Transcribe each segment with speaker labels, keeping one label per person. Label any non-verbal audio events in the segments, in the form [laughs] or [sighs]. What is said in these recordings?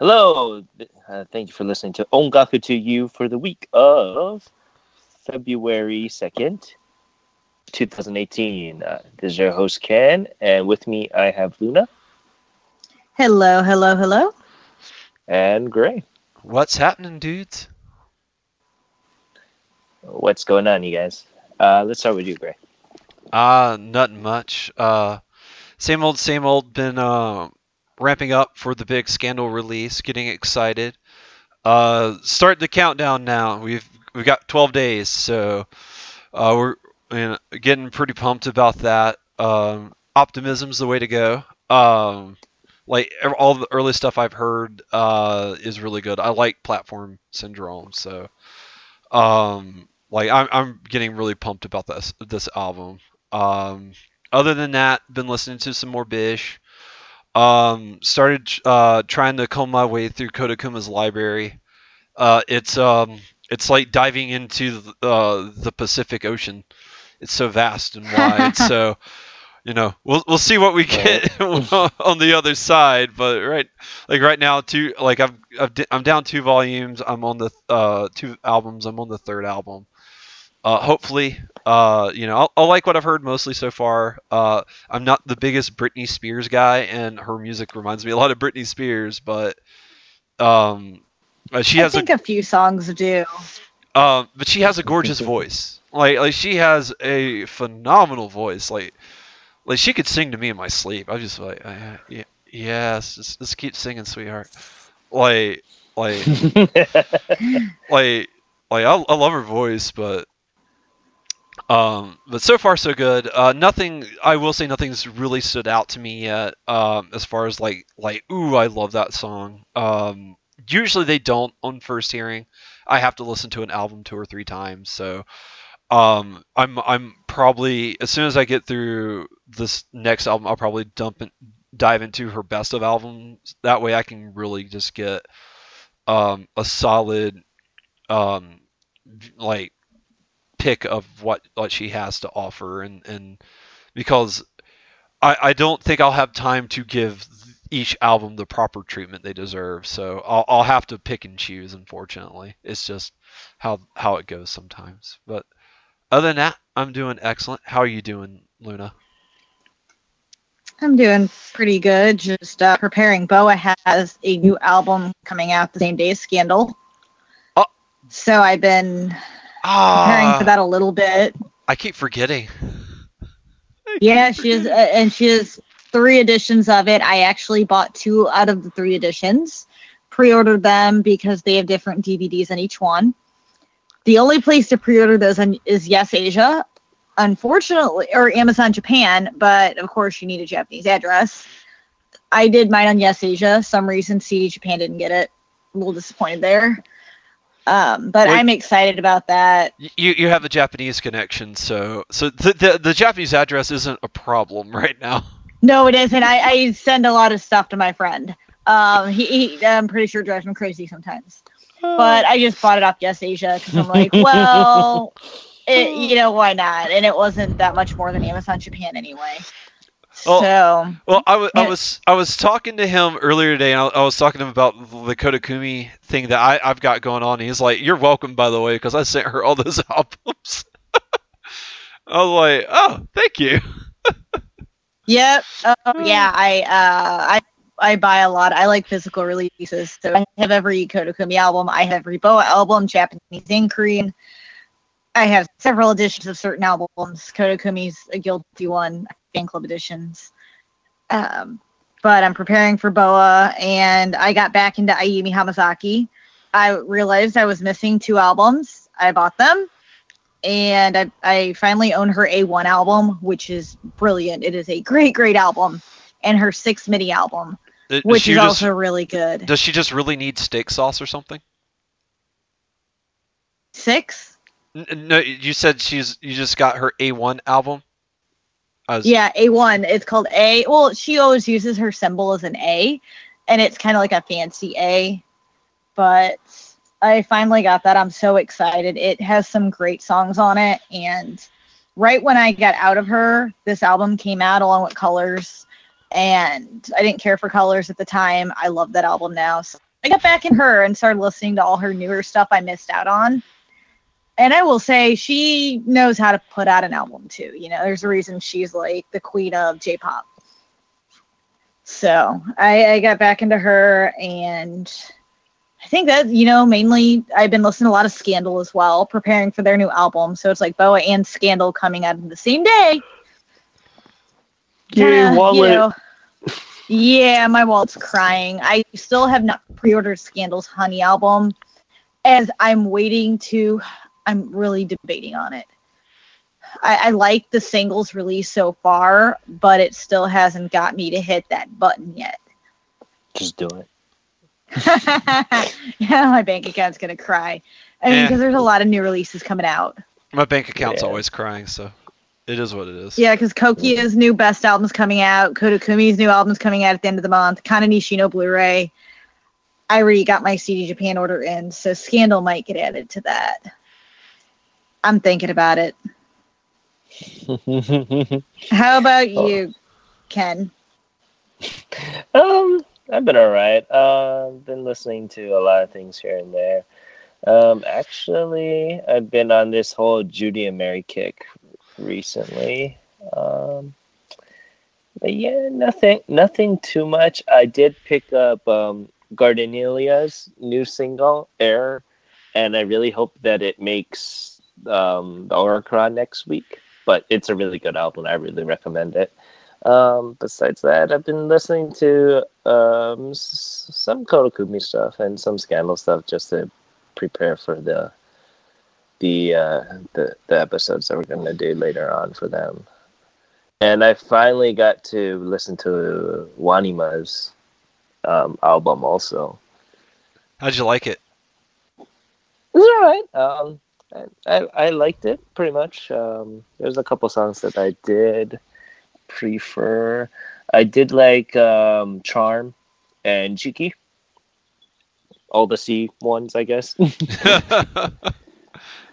Speaker 1: Hello, uh, thank you for listening to Ongaku to You for the week of February 2nd, 2018. Uh, this is your host, Ken, and with me I have Luna.
Speaker 2: Hello, hello, hello.
Speaker 1: And Gray.
Speaker 3: What's happening, dudes?
Speaker 1: What's going on, you guys? Uh, let's start with you, Gray.
Speaker 3: Uh, not much. Uh, same old, same old. Been uh, ramping up for the big Scandal release. Getting excited. Uh, start the countdown now. We've we've got 12 days, so uh, we're you know, getting pretty pumped about that. Um, optimism's the way to go. Um, like all the early stuff I've heard uh, is really good. I like Platonic Syndrome, so um, like I'm I'm getting really pumped about this this album. Um, other than that, been listening to some more Bish. Um, started uh, trying to comb my way through Kodakumi's library. Uh, it's um, it's like diving into the, uh, the Pacific Ocean. It's so vast and wide. [laughs] so, you know, we'll we'll see what we get [laughs] on the other side. But right, like right now, two like I'm I'm down two volumes. I'm on the uh, two albums. I'm on the third album. Uh, hopefully, uh, you know, I'll, I'll, like what I've heard mostly so far. Uh, I'm not the biggest Britney Spears guy, and her music reminds me a lot of Britney Spears, but um, uh, she has.
Speaker 2: I think a, a few songs do.
Speaker 3: Um, but she has a gorgeous voice. Like, like she has a phenomenal voice. Like, like she could sing to me in my sleep. I just like, uh, yeah, yes, just, just keep singing, sweetheart. Like, like, [laughs] like, like I, I love her voice, but um, but so far so good. Uh, nothing. I will say nothing's really stood out to me yet. Um, as far as like like ooh, I love that song. Um, usually they don't on first hearing. I have to listen to an album two or three times. So um, I'm I'm probably as soon as I get through this next album, I'll probably dump and dive into her best of albums. That way, I can really just get um, a solid um, like pick of what what she has to offer and and because I I don't think I'll have time to give each album the proper treatment they deserve so I'll I'll have to pick and choose unfortunately it's just how how it goes sometimes but other than that I'm doing excellent how are you doing Luna
Speaker 2: I'm doing pretty good. Just uh, preparing. Boa has a new album coming out the same day as Scandal. Oh. So I've been preparing for ah. that a little bit.
Speaker 3: I keep forgetting.
Speaker 2: yeah, she is, uh, and she has three editions of it. I actually bought two out of the three editions, pre-ordered them because they have different DVDs in each one. The only place to pre-order those is Yes Asia, unfortunately, or Amazon Japan, but of course you need a Japanese address. I did mine on Yes Asia. Some reason CD Japan didn't get it. A little disappointed there. Um, but well, I'm excited about that.
Speaker 3: You you have a Japanese connection, so so the, the the Japanese address isn't a problem [laughs] right now.
Speaker 2: No, it isn't. I, I send a lot of stuff to my friend. Um, he, he I'm pretty sure drives him crazy sometimes. But I just bought it off Yes Asia because I'm like, [laughs] well, it, you know, why not? And it wasn't that much more than Amazon Japan anyway.
Speaker 3: Well, so well, I was I was I was talking to him earlier today, and I, I was talking to him about the Kodakumi thing that I, I've got going on. He's like, "You're welcome, by the way, because I sent her all those [laughs] albums." [laughs] I was like, "Oh, thank you."
Speaker 2: yep. Oh, [laughs] yeah. I uh, I I buy a lot. I like physical releases, so I have every Kodakumi album. I have every Boa album, Japanese and Korean. I have several editions of certain albums. Kodakumi's a guilty one fan club editions. Um, but I'm preparing for Boa, and I got back into Ayumi Hamasaki. I realized I was missing two albums. I bought them, and I, I finally own her A1 album, which is brilliant. It is a great, great album, and her six mini album, which is just, also really good.
Speaker 3: Does she just really need steak sauce or something?
Speaker 2: Six?
Speaker 3: No, you said she's you just got her A1 album.
Speaker 2: Yeah, A1. It's called A. Well, she always uses her symbol as an A, and it's kind of like a fancy A. But I finally got that. I'm so excited. It has some great songs on it. And right when I got out of her, this album came out along with Colors. And I didn't care for Colors at the time. I love that album now. So I got back in her and started listening to all her newer stuff I missed out on. And I will say she knows how to put out an album too. You know, there's a reason she's like the queen of J-pop. So I, I got back into her and I think that, you know, mainly I've been listening to a lot of Scandal as well, preparing for their new album. So it's like Boa and Scandal coming out the same day. Kinda,
Speaker 1: wallet.
Speaker 2: You know, yeah, my wallet's crying. I still have not pre-ordered Scandal's Honey album, as I'm waiting to. I'm really debating on it. I, I like the singles release so far, but it still hasn't got me to hit that button yet.
Speaker 1: Just do it. [laughs]
Speaker 2: yeah, my bank account's gonna cry. I mean,
Speaker 3: Eh.
Speaker 2: because there's a lot of new releases coming out.
Speaker 3: My bank account's
Speaker 1: Yeah.
Speaker 3: always crying, so it is what it is.
Speaker 2: Yeah, because Kokia's new best album's coming out. Kodakumi's new album's coming out at the end of the month. Kana Nishino Blu-ray. I already got my CD Japan order in, so Scandal might get added to that. I'm thinking about it. [laughs] How about
Speaker 1: Oh.
Speaker 2: you, Ken?
Speaker 1: um, I've been alright. Uh, been listening to a lot of things here and there. Um, actually, I've been on this whole Judy and Mary kick recently. Um, but yeah, nothing, nothing too much. I did pick up um, Gardenia's new single, "Air," and I really hope that it makes um, the Oricon next week. But it's a really good album. I really recommend it. Um, besides that, I've been listening to um, s- some Kodakumi stuff and some Scandal stuff just to prepare for the the uh, the, the episodes that we're gonna do later on for them. And I finally got to listen to Wanima's um, album also.
Speaker 3: How'd you like it?
Speaker 1: It was alright. Um, I, I, liked it pretty much. Um, there's a couple songs that I did prefer. I did like um, Charm and Chiki. All the C ones, I guess.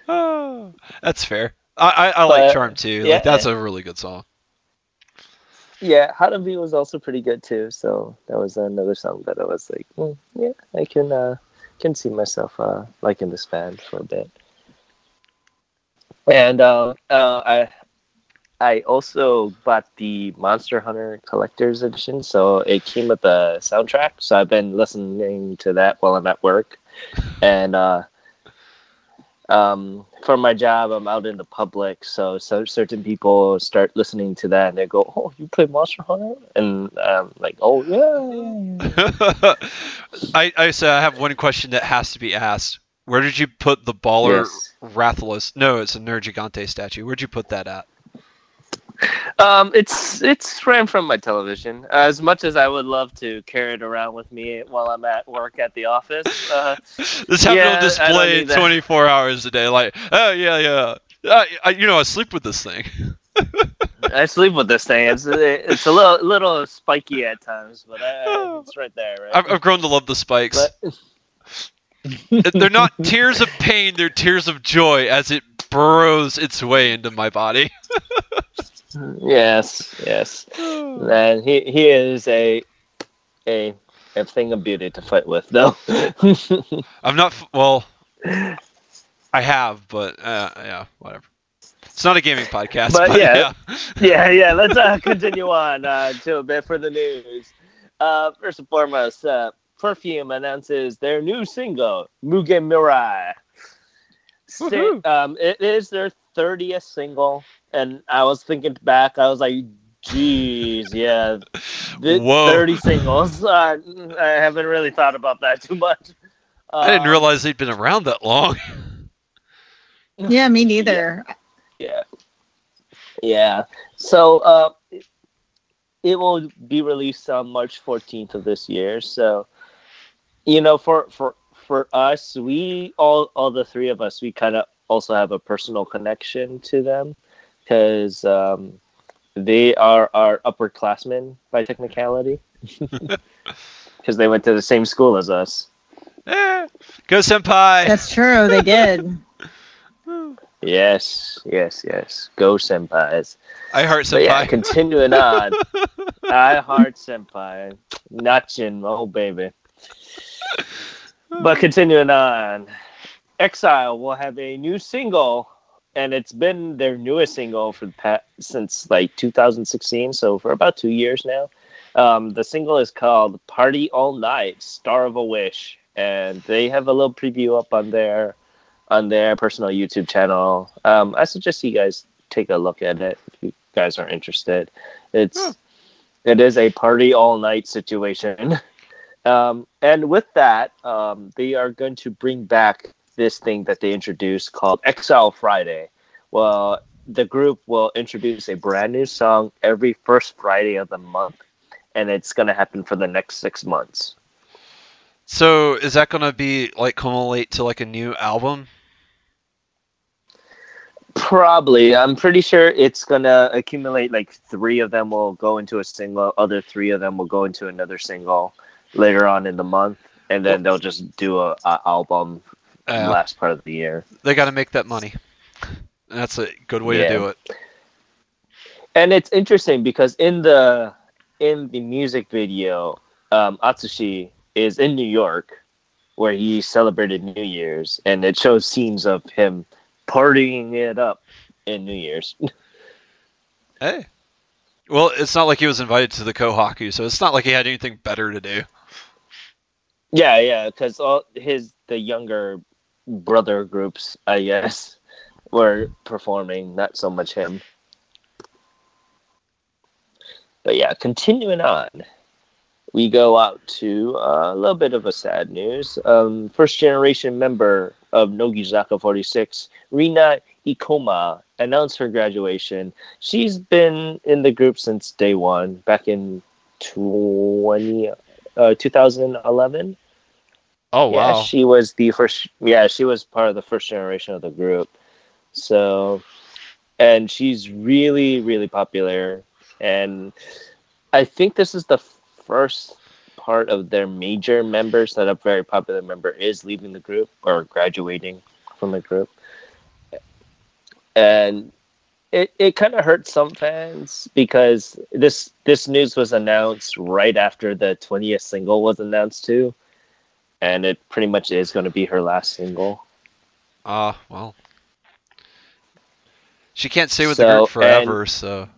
Speaker 3: Oh, [laughs] [laughs] that's fair. I, I, I like
Speaker 1: But,
Speaker 3: Charm too.
Speaker 1: yeah.
Speaker 3: Like that's a really good song.
Speaker 1: yeah, How to Be was also pretty good too. So that was another song that I was like, hmm, yeah, I can uh, can see myself uh, liking this band for a bit. And uh, uh, I I also bought the Monster Hunter Collector's Edition, so it came with the soundtrack. So I've been listening to that while I'm at work, and uh, um, for my job, I'm out in the public, so so certain people start listening to that, and they go, "Oh, you play Monster Hunter?" And I'm like, "Oh yeah." [laughs]
Speaker 3: I, I so I have one question that has to be asked. Where did you put the baller
Speaker 1: Yes.
Speaker 3: Rathalos? No, it's a Nergigante statue. Where'd you put that at?
Speaker 1: Um, it's it's ran from my television. As much as I would love to carry it around with me while I'm at work at the office, uh, [laughs]
Speaker 3: This have
Speaker 1: Yeah,
Speaker 3: on display 24 hours a day. Like, oh yeah, yeah. I, I, you know, I sleep with this thing. [laughs]
Speaker 1: I sleep with this thing. It's it's a little little spiky at times, but I, [laughs] it's right there. Right?
Speaker 3: I've, I've grown to love the spikes.
Speaker 1: But
Speaker 3: They're not [laughs] tears of pain; they're tears of joy as it burrows its way into my body. [laughs]
Speaker 1: yes, yes. [sighs] And he he is a a a thing of beauty to fight with, though. [laughs]
Speaker 3: I'm not. Well, I have, but uh, yeah, whatever. It's not a gaming podcast,
Speaker 1: But
Speaker 3: but,
Speaker 1: yeah.
Speaker 3: yeah.
Speaker 1: yeah, yeah. Let's uh, continue on uh, to a bit for the news. Uh, first and foremost, uh, Perfume announces their new single, Mugen Mirai. Sta- um, it is their 30th single, and I was thinking back, I was like, geez, yeah, [laughs] th-
Speaker 3: Whoa.
Speaker 1: 30 singles. [laughs] Uh, I haven't really thought about that too much.
Speaker 3: I didn't
Speaker 1: Um,
Speaker 3: realize they'd been around that long. [laughs]
Speaker 2: Yeah, me neither.
Speaker 1: Yeah. Yeah. So uh, it- it will be released on March 14th of this year. So, you know, for for for us, we all all the three of us, we kind of also have a personal connection to them because um, they are our upperclassmen by technicality [laughs] [laughs] because they went to the same school as us.
Speaker 3: Eh, Go senpai.
Speaker 2: That's true. They did. [laughs]
Speaker 1: Yes, yes, yes. Go senpais.
Speaker 3: I heart
Speaker 1: But yeah,
Speaker 3: senpai.
Speaker 1: continuing on. I heart senpai. Nachin, oh baby. [laughs] but continuing on, Exile will have a new single, and it's been their newest single for the past, since like 2016, so for about two years now. Um, the single is called "Party All Night," "Star of a Wish," and they have a little preview up on their on their personal YouTube channel. Um, I suggest you guys take a look at it if you guys are interested. It's
Speaker 3: Hmm.
Speaker 1: it is a party all night situation. [laughs] Um, and with that, um, they are going to bring back this thing that they introduced called Exile Friday. Well, the group will introduce a brand new song every first Friday of the month, and it's going to happen for the next six months.
Speaker 3: So is that gonna be like culminate to like a new album?
Speaker 1: Probably. I'm pretty sure it's gonna accumulate like three of them will go into a single, other three of them will go into another single later on in the month, and then they'll just do a, a album
Speaker 3: Uh,
Speaker 1: last part of the year.
Speaker 3: they got to make that money. That's a good way
Speaker 1: Yeah.
Speaker 3: to do it.
Speaker 1: And it's interesting because in the in the music video, um, Atsushi is in New York, where he celebrated New Year's, and it shows scenes of him partying it up in New Year's. [laughs]
Speaker 3: Hey. Well, it's not like he was invited to the Kohaku, so it's not like he had anything better to do.
Speaker 1: Yeah, yeah, because all his the younger brother groups, I guess, were performing, not so much him. But yeah, continuing on, we go out to uh, a little bit of a sad news. Um, first generation member of Nogizaka 46, Rina Ikoma, announced her graduation. She's been in the group since day one, back in 20, uh, 2011.
Speaker 3: Oh
Speaker 1: Yeah,
Speaker 3: wow.
Speaker 1: she was the first. Yeah, she was part of the first generation of the group. So, and she's really, really popular. And I think this is the first part of their major members that a very popular member is leaving the group or graduating from the group. And it, it kind of hurts some fans because this this news was announced right after the 20th single was announced too and it pretty much is going to be her last single.
Speaker 3: Ah, well. She can't stay with the
Speaker 1: So,
Speaker 3: group forever, so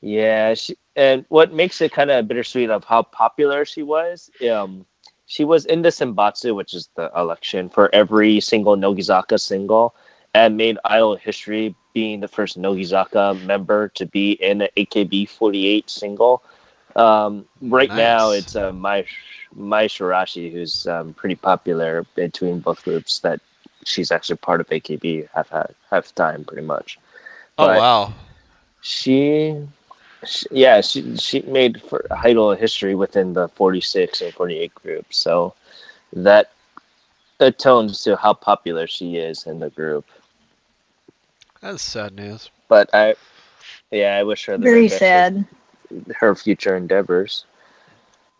Speaker 1: Yeah, she, and what makes it kind of bittersweet of how popular she was, um, she was in the Senbatsu, which is the election for every single Nogizaka single, and made idol history being the first Nogizaka member to be in an AKB48 single. Um, right now, it's uh, Mai Mai Shiraishi, who's um, pretty popular between both groups. That she's actually part of AKB half half time, pretty much.
Speaker 3: Oh wow.
Speaker 1: She, she yeah, she she made for idol history within the 46 and 48 group. So that atones to how popular she is in the group.
Speaker 3: That's sad news.
Speaker 1: But I, yeah, I wish her the
Speaker 2: Very
Speaker 1: best
Speaker 2: sad.
Speaker 1: with her future endeavors.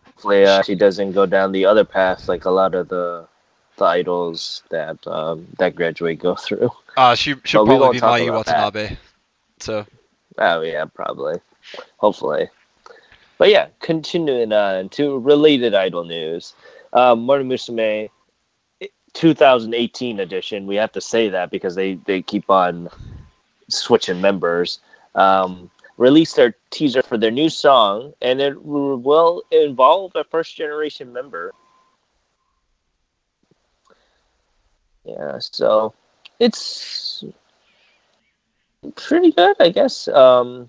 Speaker 1: Hopefully, uh, she doesn't go down the other path like a lot of the the idols that um, that graduate go through.
Speaker 3: Uh she she'll
Speaker 1: But
Speaker 3: probably be Mai
Speaker 1: about that.
Speaker 3: So
Speaker 1: Oh yeah, probably. Hopefully. But yeah, continuing on to related idol news. Um Morning Musume 2018 edition. We have to say that because they they keep on switching members. Um released their teaser for their new song and it will involve a first generation member. Yeah, so it's pretty good, I guess. Um,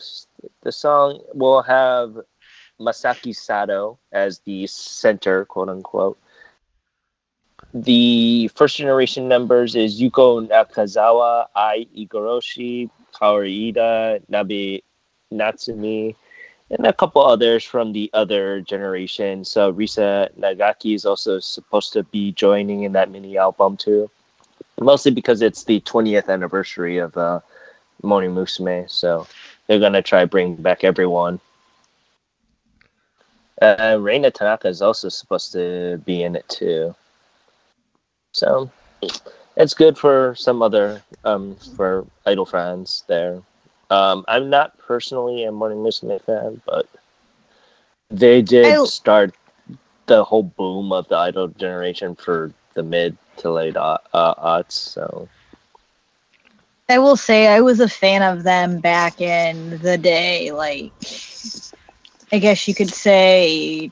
Speaker 1: the song will have Masaki Sato as the center, quote unquote. The first generation members is Yuko Nakazawa, Ai Igoroshi, Kaori Iida, Nabe Natsumi, and a couple others from the other generation. So Risa Niigaki is also supposed to be joining in that mini album too. Mostly because it's the 20th anniversary of uh, Morning Musume, so they're gonna try bring back everyone. Uh, Reina Tanaka is also supposed to be in it too, so it's good for some other um for idol fans there. Um, I'm not personally a Morning Musume fan, but they did
Speaker 2: I-
Speaker 1: start the whole boom of the idol generation for the mid to late uh, aughts. So
Speaker 2: I will say I was a fan of them back in the day. Like, I guess you could say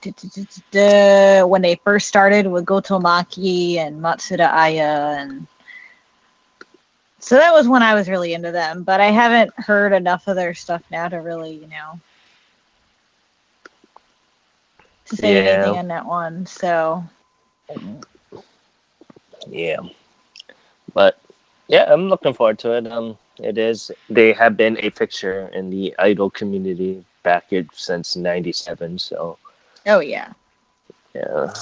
Speaker 2: when they first started with Goto Maki and Matsuda Aya, and so that was when I was really into them. But I haven't heard enough of their stuff now to really, you know, to say
Speaker 1: Yeah.
Speaker 2: anything on that one. So
Speaker 1: yeah, but yeah, I'm looking forward to it. Um, it is. They have been a fixture in the idol community back it since '97. So
Speaker 2: oh yeah.
Speaker 1: yeah.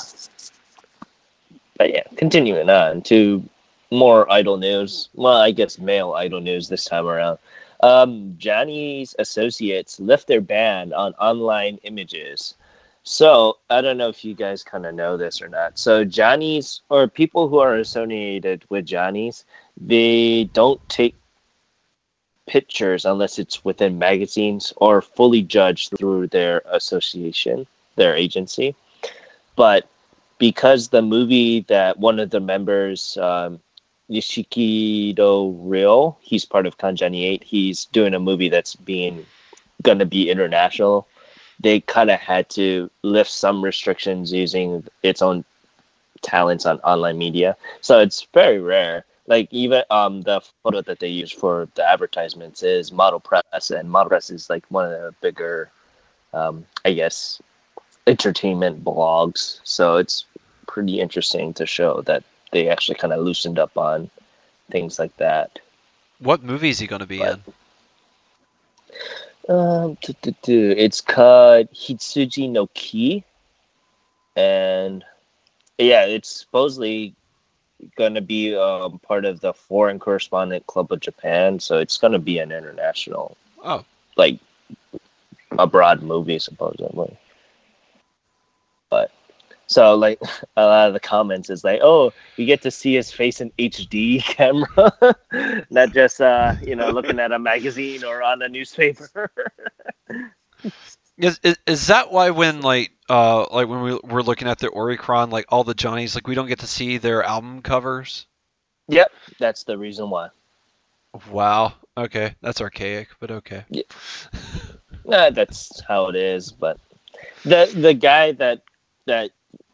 Speaker 1: But yeah, continuing on to more idol news. Well, I guess male idol news this time around. Um, Johnny's associates lift their ban on online images. So I don't know if you guys kind of know this or not. So Johnny's or people who are associated with Johnny's, they don't take pictures unless it's within magazines or fully judged through their association, their agency. But because the movie that one of the members, um, Nishikido Ryo, he's part of Kanjani 8, he's doing a movie that's being going to be international. They kind of had to lift some restrictions using its own talents on online media. So it's very rare. Like even um the photo that they use for the advertisements is Model Press, and Model Press is like one of the bigger, um, I guess, entertainment blogs. So it's pretty interesting to show that they actually kind of loosened up on things like that.
Speaker 3: What movie is he going to be
Speaker 1: But-
Speaker 3: in?
Speaker 1: Um, tu- tu- tu, it's called Hitsuji no Ki, and yeah, it's supposedly going to be um, part of the Foreign Correspondent Club of Japan. So it's going to be an international,
Speaker 3: Oh,
Speaker 1: like, abroad movie supposedly. So like [laughs] a lot of the comments is like, oh, you get to see his face in HD [laughs] camera, [laughs] not just uh, you know looking at a magazine or on a newspaper.
Speaker 3: is, is is that why when like uh like when we were looking at the Oricon, like all the Johnnies, like we don't get to see their album covers?
Speaker 1: yep, that's the reason why.
Speaker 3: Wow. Okay, that's archaic, but okay. Yeah.
Speaker 1: Nah, that's how it is. But the the guy that that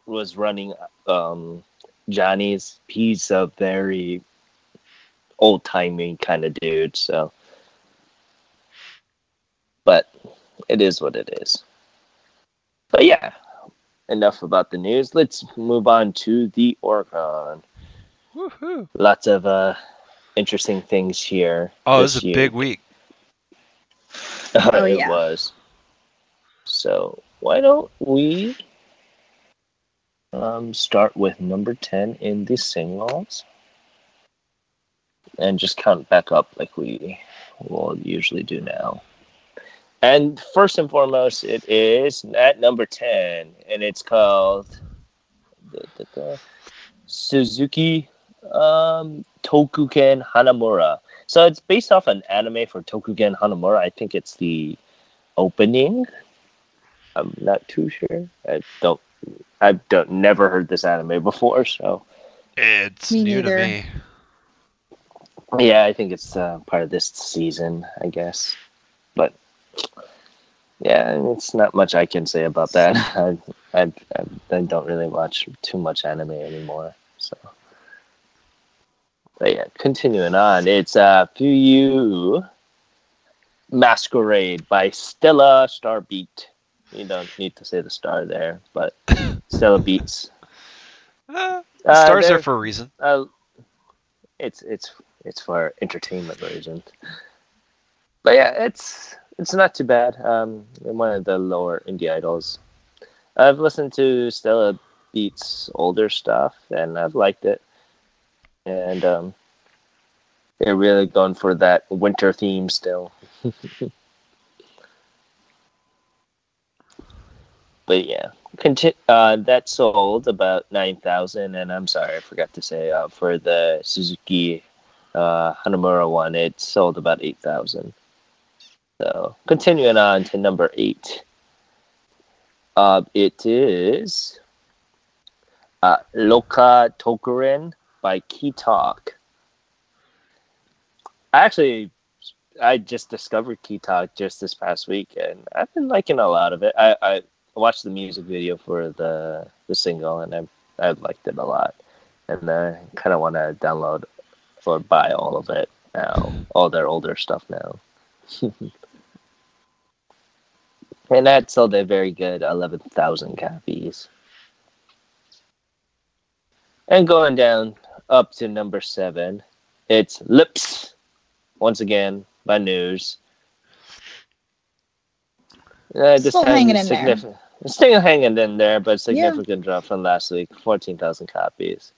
Speaker 1: was running um, Johnny's, he's a very old timey kind of dude. So, but it is what it is. But yeah, enough about the news. Let's move on to the Oricon.
Speaker 3: Woohoo!
Speaker 1: Lots of uh, interesting things here.
Speaker 3: Oh, this is a big week. [laughs]
Speaker 2: Oh,
Speaker 1: it
Speaker 2: yeah.
Speaker 1: was. So why don't we um, start with number ten in the singles, and just count back up like we will usually do now. And first and foremost, it is at number ten, and it's called da, da, da, Suzuki um, Tokuken Hanamura. So it's based off an anime for Tokugen Hanamura. I think it's the opening. I'm not too sure. I don't. I don't. Never heard this anime before. So
Speaker 3: It's
Speaker 2: Me
Speaker 3: new
Speaker 2: neither.
Speaker 3: to me.
Speaker 1: yeah, I think it's uh, part of this season. I guess, but yeah, it's not much I can say about that. [laughs] I I, I, I don't really watch too much anime anymore. So. But yeah, continuing on, it's uh, Fuyu Masquerade by Stella Starbeat. You don't need to say the star there, but Stella Beats. [laughs]
Speaker 3: Uh,
Speaker 1: Uh,
Speaker 3: stars are for a reason.
Speaker 1: Uh, it's it's it's for entertainment reasons. But yeah, it's it's not too bad. Um, one of the lower indie idols. I've listened to Stella Beats' older stuff, and I've liked it. And um, they're really going for that winter theme still. [laughs] but yeah, Conti- uh, that sold about 9,000. And I'm sorry, I forgot to say uh, for the Suzuki uh, Hanamura one, it sold about 8,000. So continuing on to number eight. Uh, it is uh, Loka Tokurin by Key Talk. Actually, I just discovered Key Talk just this past week, and I've been liking a lot of it. I, I watched the music video for the the single, and I I liked it a lot, and I kind of want to download or buy all of it now, all their older stuff now. [laughs] and that sold a very good eleven thousand copies. And going down up to number seven, it's Lips once again by News. Uh,
Speaker 2: Still hanging in there.
Speaker 1: Significant- It's still hanging in there, but significant drop from last week, fourteen thousand copies.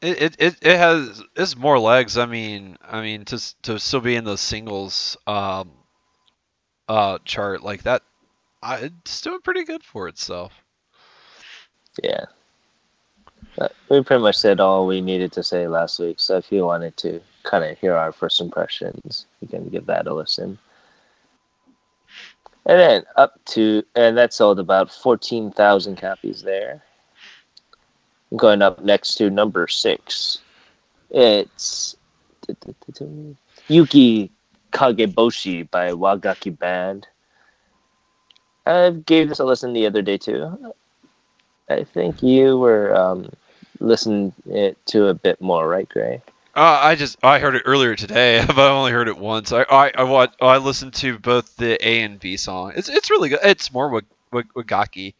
Speaker 3: It, it, it, it has it's more legs. I mean, I mean to to still be in the singles um uh chart like that, I, it's doing pretty good for itself.
Speaker 1: Yeah. But we pretty much said all we needed to say last week, so if you wanted to kind of hear our first impressions, you can give that a listen. And then up to, and that sold about 14,000 copies there. Going up next to number six, it's Yuki Kageboshi by Wagakki Band. I gave this a listen the other day too. I think you were um, listening it to a bit more, right, Gray?
Speaker 3: Uh, I just I heard it earlier today, [laughs] but I only heard it once. I I I, wa- I listened to both the A and B song. It's it's really good. It's more Wag- Wag- Wagakki.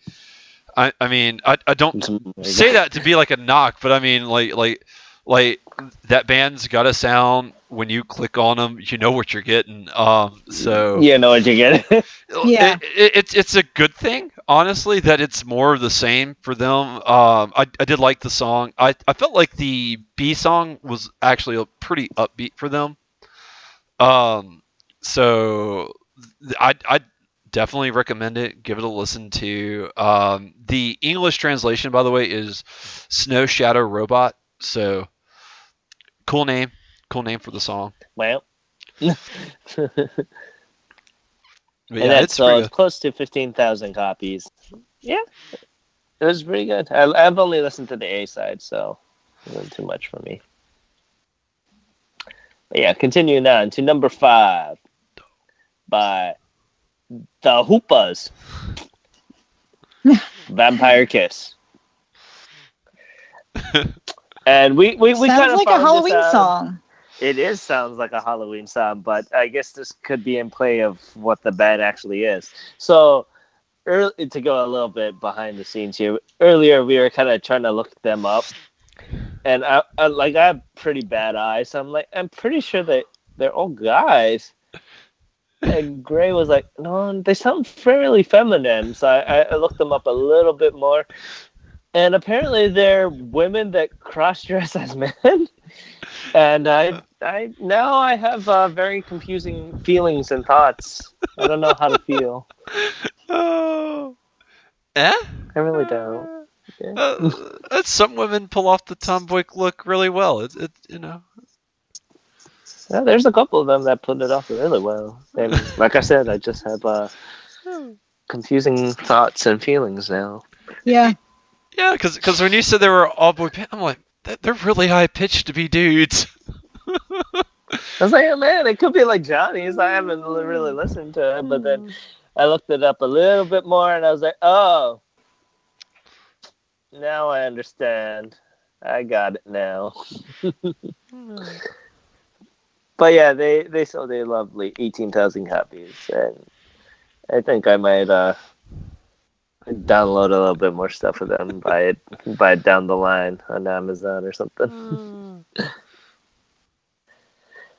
Speaker 3: I I mean I, I don't say that to be like a knock, but I mean like like like that band's got a sound. When you click on them, you know what you're getting. Um, so
Speaker 1: You know what you get. [laughs]
Speaker 2: Yeah.
Speaker 3: it, it, it's it's a good thing, honestly, that it's more of the same for them. Um, I, I did like the song. I, I felt like the B song was actually a pretty upbeat for them. Um, so I I definitely recommend it. Give it a listen to. Um, the English translation, by the way, is Snow Shadow Robot. So cool name, cool name for the song.
Speaker 1: well, [laughs]
Speaker 3: But
Speaker 1: and
Speaker 3: yeah,
Speaker 1: that
Speaker 3: it's pretty
Speaker 1: uh,
Speaker 3: sold
Speaker 1: close to 15,000 copies. Yeah, it was pretty good. I, I've only listened to the A side, so it wasn't too much for me. But yeah, continuing on to number five by The Hoopers. [laughs] Vampire Kiss. And we we, we kind
Speaker 2: Sounds
Speaker 1: of
Speaker 2: like a Halloween song.
Speaker 1: It is sounds like a Halloween song, but I guess this could be in play of what the band actually is. So, early, to go a little bit behind the scenes here, earlier we were kind of trying to look them up, and I, I like I have pretty bad eyes, so I'm like I'm pretty sure that they're all guys. And Gray was like, no, they sound fairly feminine. So I, I looked them up a little bit more. And apparently they're women that cross dress as men. [laughs] And I, I now I have uh, very confusing feelings and thoughts. I don't know how to feel.
Speaker 3: Oh. [laughs] Eh?
Speaker 1: I really don't. Yeah.
Speaker 3: Uh, that's some women pull off the tomboy look really well. It's it, you know.
Speaker 1: Yeah, there's a couple of them that put it off really well. And like I said, I just have uh, confusing thoughts and feelings now.
Speaker 2: Yeah.
Speaker 3: Yeah, because when you said they were all boy band, I'm like, "They- they're really high pitched to be dudes. [laughs]
Speaker 1: I was like, oh, man, it could be like Johnny's. I haven't really listened to it, but then I looked it up a little bit more, and I was like, oh, now I understand. I got it now. [laughs] But yeah, they they sold a lovely eighteen thousand copies, and I think I might uh download a little bit more stuff of them, [laughs] buy it buy it down the line on Amazon or something.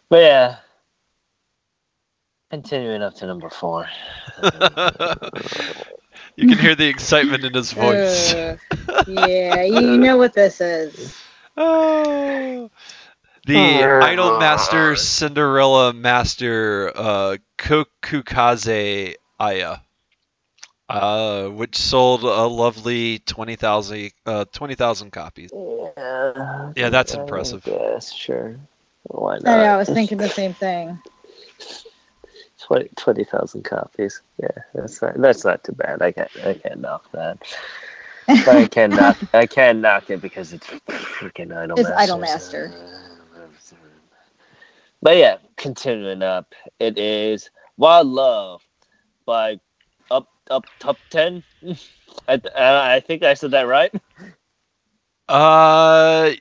Speaker 1: But yeah. Continuing up to number four. [laughs]
Speaker 3: you can hear the excitement in his voice.
Speaker 2: Uh, [laughs] yeah, you know what this is.
Speaker 3: Oh. The Idol Master Cinderella Master uh, Kokukaze Aya, uh, which sold a lovely 20,000 uh, 20,000 copies.
Speaker 1: Yeah.
Speaker 3: Yeah, that's
Speaker 1: I
Speaker 3: impressive.
Speaker 1: guess, sure. Why not?
Speaker 2: I know, I was thinking the same thing. [laughs]
Speaker 1: 20 20,000 copies. Yeah, that's not that's not too bad. I can't I can't knock that. But I can't knock. [laughs] I can't knock it because it's freaking Idol
Speaker 2: It's
Speaker 1: Master.
Speaker 2: Idolmaster.
Speaker 1: But yeah, continuing up, it is Wild Love by Up Up Top Ten. I, th- I I think I said that right.
Speaker 3: Uh,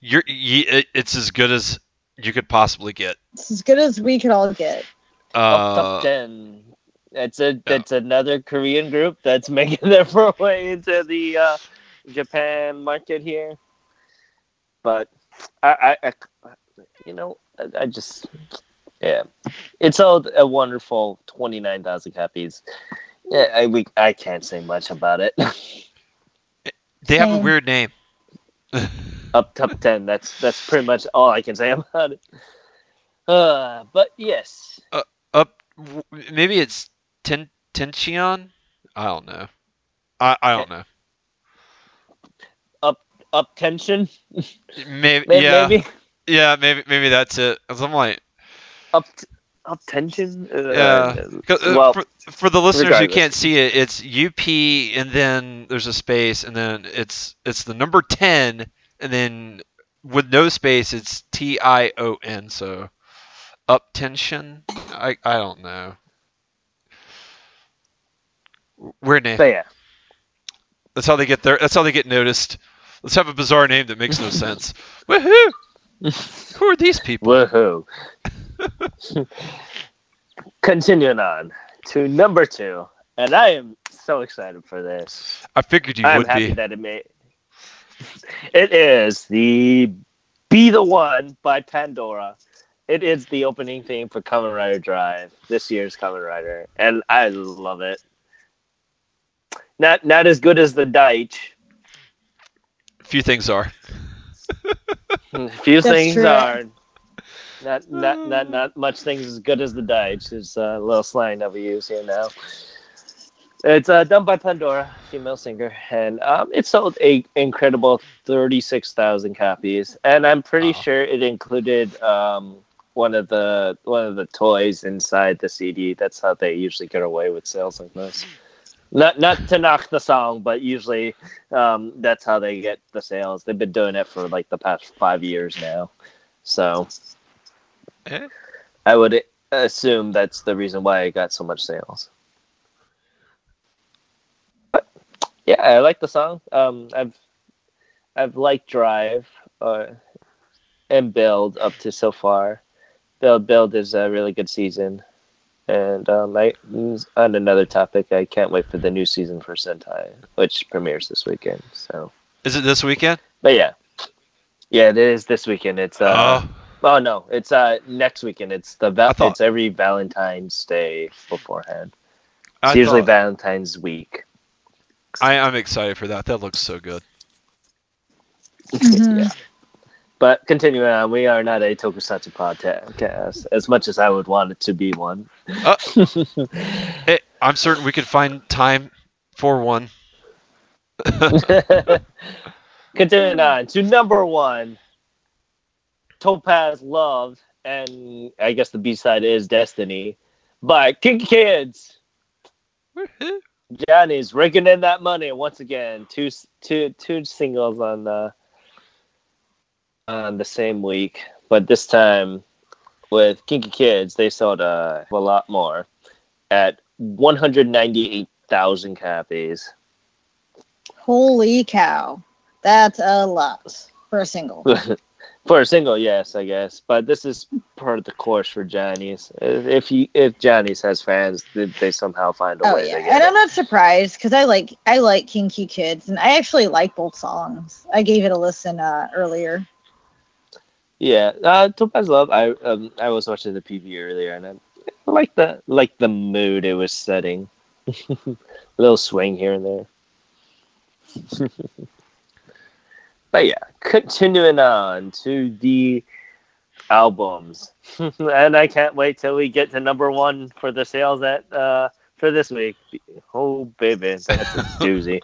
Speaker 3: you're y- it- it's as good as you could possibly get.
Speaker 2: It's as good as we could all get.
Speaker 1: Up Top
Speaker 3: Uh,
Speaker 1: Ten. It's a it's another Korean group that's [laughs] making their way into the uh, Japan market here. But I, I, I you know, I, I just yeah, it sold a wonderful twenty nine thousand copies. Yeah, I we I can't say much about it. [laughs]
Speaker 3: they have a weird name. [laughs]
Speaker 1: Up top ten. That's that's pretty much all I can say [laughs] about it. Uh, but yes,
Speaker 3: Up, w- maybe it's Ten Tenchion. I don't know. I I don't know.
Speaker 1: up up tension.
Speaker 3: Maybe,
Speaker 1: May-
Speaker 3: yeah,
Speaker 1: Maybe
Speaker 3: yeah, maybe maybe that's it. 'Cause I'm like,
Speaker 1: up t- up tension. Uh,
Speaker 3: Yeah. 'cause, uh,
Speaker 1: well,
Speaker 3: for, for the listeners who can't see it, it's UP and then there's a space and then it's it's the number ten and then with no space it's T I O N. So up tension. I I don't know. Weird name.
Speaker 1: but yeah.
Speaker 3: That's how they get there. That's how they get noticed. Let's have a bizarre name that makes no [laughs] sense. Woohoo! [laughs] Who are these people?
Speaker 1: Woohoo. [laughs] Continuing on to number two, and I am so excited for this.
Speaker 3: I figured you would be.
Speaker 1: I'm
Speaker 3: would
Speaker 1: happy
Speaker 3: be.
Speaker 1: that it made. It is the "Be the One" by Pandora. It is the opening theme for Kamen Rider Drive, this year's Kamen Rider, and I love it. Not not as good as the Deitch.
Speaker 3: Few things are. [laughs]
Speaker 1: Few
Speaker 2: That's
Speaker 1: things
Speaker 2: true.
Speaker 1: are. Not, not not not much things as good as the Deitch. Is a little slang that we use here now. It's uh, done by Pandora, female singer, and um, it sold a incredible thirty-six thousand copies, and I'm pretty
Speaker 3: Wow.
Speaker 1: sure it included um, one of the one of the toys inside the CD. That's how they usually get away with sales like this. Not not to knock the song, but usually um, that's how they get the sales. They've been doing it for like the past five years now, so
Speaker 3: Eh?
Speaker 1: I would assume that's the reason why it got so much sales. But yeah, I like the song. Um, I've I've liked Drive uh, and Build up to so far. Build Build is a really good season, and um, I on another topic, I can't wait for the new season for Sentai, which premieres this weekend. So,
Speaker 3: Is it this weekend?
Speaker 1: but yeah, yeah, it is this weekend. It's uh,
Speaker 3: Oh,
Speaker 1: Oh no, it's uh next weekend. It's the
Speaker 3: I
Speaker 1: val-
Speaker 3: thought-
Speaker 1: it's every Valentine's Day beforehand. It's
Speaker 3: I
Speaker 1: usually
Speaker 3: thought-
Speaker 1: Valentine's week.
Speaker 3: I, I'm excited for that. That looks so good.
Speaker 2: Mhm.
Speaker 1: Yeah. But continuing on, we are not a Tokusatsu podcast, as much as I would want it to be one.
Speaker 3: Uh. [laughs] Hey, I'm certain we could find time for one. [laughs]
Speaker 1: continuing [laughs] on to number one, Topaz Love, and I guess the B side is Destiny, by KinKi Kids. Johnny's raking in that money once again. Two two two singles on the on the same week, but this time with KinKi Kids, they sold uh, a lot more at 198,000 copies.
Speaker 2: Holy cow. That's a lot for a single. [laughs]
Speaker 1: For a single, yes, I guess. But this is part of the course for Johnny's. If you if Johnny's has fans, they, they somehow find a
Speaker 2: Oh
Speaker 1: way
Speaker 2: yeah, and
Speaker 1: it.
Speaker 2: I'm not surprised because I like I like KinKi Kids, and I actually like both songs. I gave it a listen uh, earlier.
Speaker 1: Yeah, uh, Topaz Love. I um, I was watching the PV earlier, and I like the like the mood it was setting. a [laughs] little swing here and there. [laughs] but yeah, continuing on to the albums, [laughs] and I can't wait till we get to number one for the sales at uh for this week. Oh baby, that's a doozy.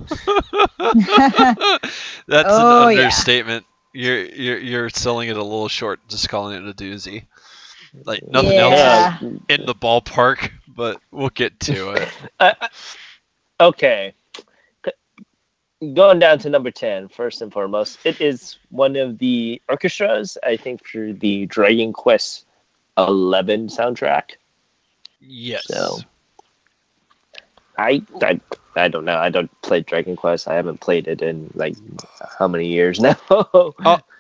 Speaker 3: That's
Speaker 2: Oh,
Speaker 3: an
Speaker 2: yeah.
Speaker 3: Understatement. You're you're you're selling it a little short, just calling it a doozy. Like nothing
Speaker 2: Yeah.
Speaker 3: else in the ballpark, but we'll get to [laughs] it.
Speaker 1: Uh, okay. Going down to number 10, first and foremost, it is one of the orchestras, I think, for the Dragon Quest 11 soundtrack.
Speaker 3: Yes.
Speaker 1: So- I, I I don't know. I don't play Dragon Quest. I haven't played it in like how many years [laughs] now.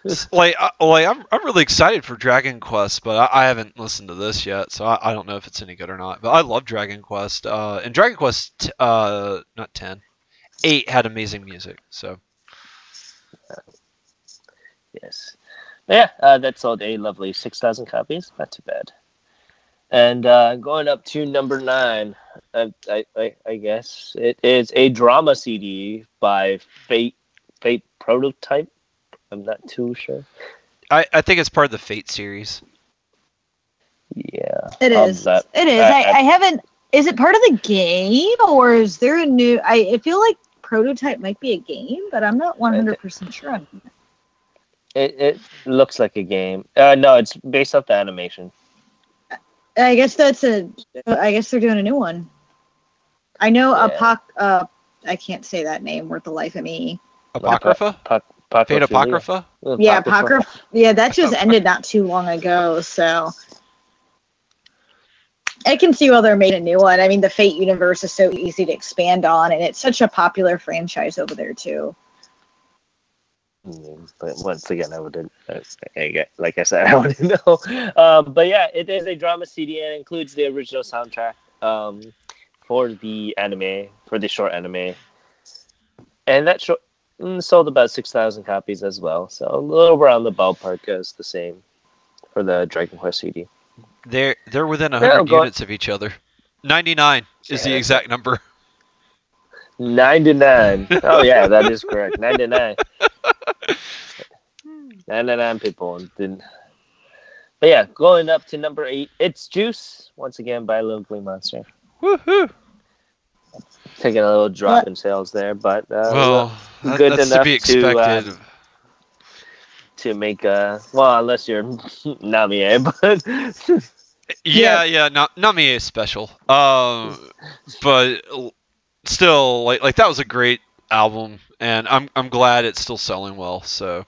Speaker 3: S- like, I, like I'm, I'm really excited for Dragon Quest, but I, I haven't listened to this yet, so I, I don't know if it's any good or not. But I love Dragon Quest, uh, and Dragon Quest, t- uh, not ten, eight had amazing music. So
Speaker 1: yes. Yeah, uh, that sold a lovely 6,000 copies. Not too bad. And uh, going up to number nine, uh, I, I, I guess it is a drama CD by Fate Fate Prototype. I'm not too sure.
Speaker 3: I, I think it's part of the Fate series.
Speaker 1: Yeah.
Speaker 2: it is.
Speaker 1: Um, that,
Speaker 2: it is.
Speaker 1: I-
Speaker 2: I,
Speaker 1: I-
Speaker 2: I haven't. Is it part of the game or is there a new? I, I feel like prototype might be a game, but I'm not 100 percent sure. on that.
Speaker 1: It, it looks like a game. Uh, no, it's based off the animation.
Speaker 2: I guess that's a. I guess they're doing a new one. I know
Speaker 1: Yeah.
Speaker 2: Apoc. Uh, I can't say that name worth the life of me.
Speaker 3: Apocrypha,
Speaker 1: Pa-
Speaker 3: Fate Apocrypha.
Speaker 1: Uh,
Speaker 2: Yeah,
Speaker 1: Apocrypha.
Speaker 2: Apocrypha. Yeah, that just [laughs] ended not too long ago, so I can see why they're made a new one. I mean, the Fate universe is so easy to expand on, and it's such a popular franchise over there too.
Speaker 1: But once again, I wouldn't. Like I said, [laughs] I wouldn't know. Um, but yeah, it is a drama CD and includes the original soundtrack um, for the anime, for the short anime, and that short mm, sold about six thousand copies as well. So a little around the ballpark as the same for the Dragon Quest CD.
Speaker 3: They're they're within
Speaker 1: Yeah,
Speaker 3: hundred
Speaker 1: go-
Speaker 3: units of each other. Ninety nine is the exact number.
Speaker 1: Ninety nine. Oh yeah, that is correct. Ninety nine. [laughs] Ninety nine people didn't. But yeah, going up to number eight, it's Juice once again by Little Glee Monster.
Speaker 3: Woohoo!
Speaker 1: Taking a little drop
Speaker 2: What?
Speaker 1: in sales there, but uh,
Speaker 3: Well, that-
Speaker 1: good
Speaker 3: that's to
Speaker 1: enough
Speaker 3: be
Speaker 1: to, uh,
Speaker 3: expected.
Speaker 1: to make a well unless you're [laughs] Nami, [laughs] but
Speaker 3: Yeah, yeah, not Nami is special. Um, but l- still, like like that was a great album, and I'm I'm glad it's still selling well. So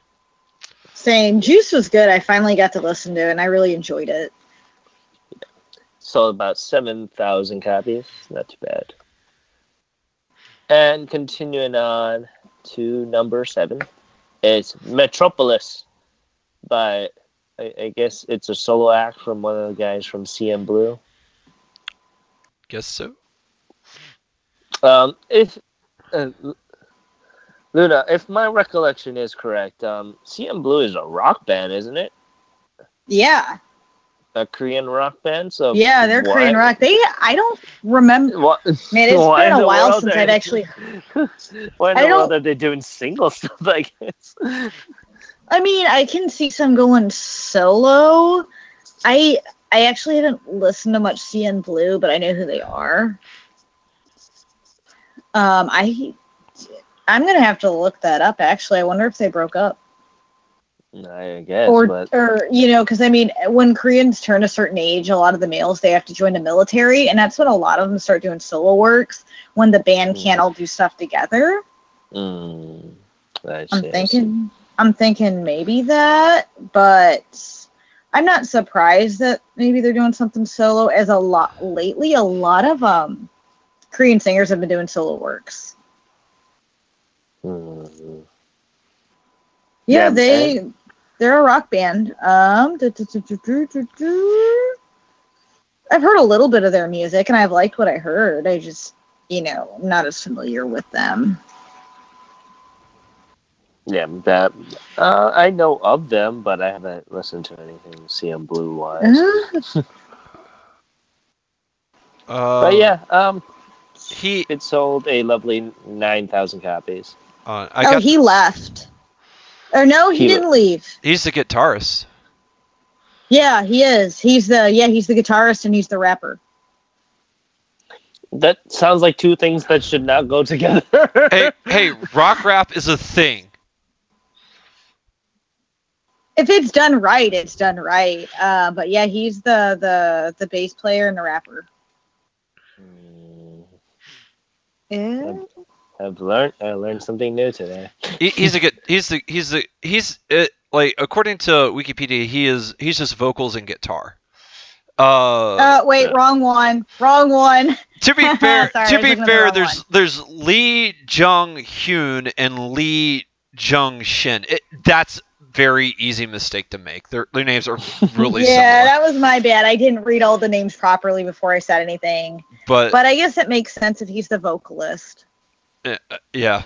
Speaker 2: Same. Juice was good. I finally got to listen to it, and I really enjoyed it.
Speaker 1: sold about 7,000 copies. Not too bad. And continuing on to number seven, is Metropolis by, I, I guess it's a solo act from one of the guys from CN Blue.
Speaker 3: guess so.
Speaker 1: Um, if, uh, Luna, if my recollection is correct, um, CN Blue is a rock band, isn't it?
Speaker 2: Yeah,
Speaker 1: A Korean rock band? So
Speaker 2: yeah, they're
Speaker 1: why-
Speaker 2: Korean rock. They, I don't remember. [laughs]
Speaker 1: What,
Speaker 2: Man, it's been a while since I've actually. [laughs]
Speaker 1: Why in
Speaker 2: I
Speaker 1: the
Speaker 2: don't-
Speaker 1: world are they doing single [laughs] stuff? I guess.
Speaker 2: I mean, I can see some going solo. I I actually haven't listened to much CN Blue, but I know who they are. Um, I I'm gonna have to look that up. Actually, I wonder if they broke up,
Speaker 1: I guess,
Speaker 2: or
Speaker 1: but
Speaker 2: or you know, because I mean, when Koreans turn a certain age, a lot of the males they have to join the military, and that's when a lot of them start doing solo works when the band
Speaker 1: Hmm.
Speaker 2: can't all do stuff together.
Speaker 1: mm, I
Speaker 2: I'm thinking I'm thinking maybe that, but I'm not surprised that maybe they're doing something solo as a lot lately a lot of um Korean singers have been doing solo works.
Speaker 1: Mm,
Speaker 2: Yeah,
Speaker 1: Yeah,
Speaker 2: they they're a rock band. Um du- du- du. I've heard a little bit of their music and I've liked what I heard. I just, you know, I'm not as familiar with them.
Speaker 1: yeah, that uh, I know of them, but I haven't listened to anything CN Blue wise.
Speaker 2: Uh,
Speaker 3: Uh, [laughs]
Speaker 1: but yeah, um,
Speaker 3: he.
Speaker 1: it sold a lovely nine thousand copies.
Speaker 3: Uh, I
Speaker 2: oh,
Speaker 3: got.
Speaker 2: he left. Or no, he,
Speaker 1: He-
Speaker 2: didn't leave.
Speaker 3: he's the guitarist.
Speaker 2: Yeah, he is. He's the yeah, he's the guitarist and he's the rapper.
Speaker 1: That sounds like two things that should not go together. [laughs]
Speaker 3: hey, hey, rock rap is a thing.
Speaker 2: If it's done right, it's done right. Uh, but yeah, he's the the the bass player and the rapper.
Speaker 1: Mm,
Speaker 2: Yeah.
Speaker 1: I've learned I learned something new today.
Speaker 3: He, he's a good. He's the. He's the. He's uh, like according to Wikipedia, he is. He's just vocals and guitar. Uh,
Speaker 2: Uh, wait, wrong one. Wrong one. [laughs]
Speaker 3: to be [laughs] fair,
Speaker 2: Sorry,
Speaker 3: to be
Speaker 2: looking at the
Speaker 3: fair, there's
Speaker 2: one.
Speaker 3: there's Lee Jung Hyun and Lee Jung Shin. It, that's very easy mistake to make. Their their names are really [laughs]
Speaker 2: yeah,
Speaker 3: similar.
Speaker 2: that was my bad. I didn't read all the names properly before I said anything.
Speaker 3: but
Speaker 2: But I guess it makes sense if he's the vocalist.
Speaker 3: Uh, yeah,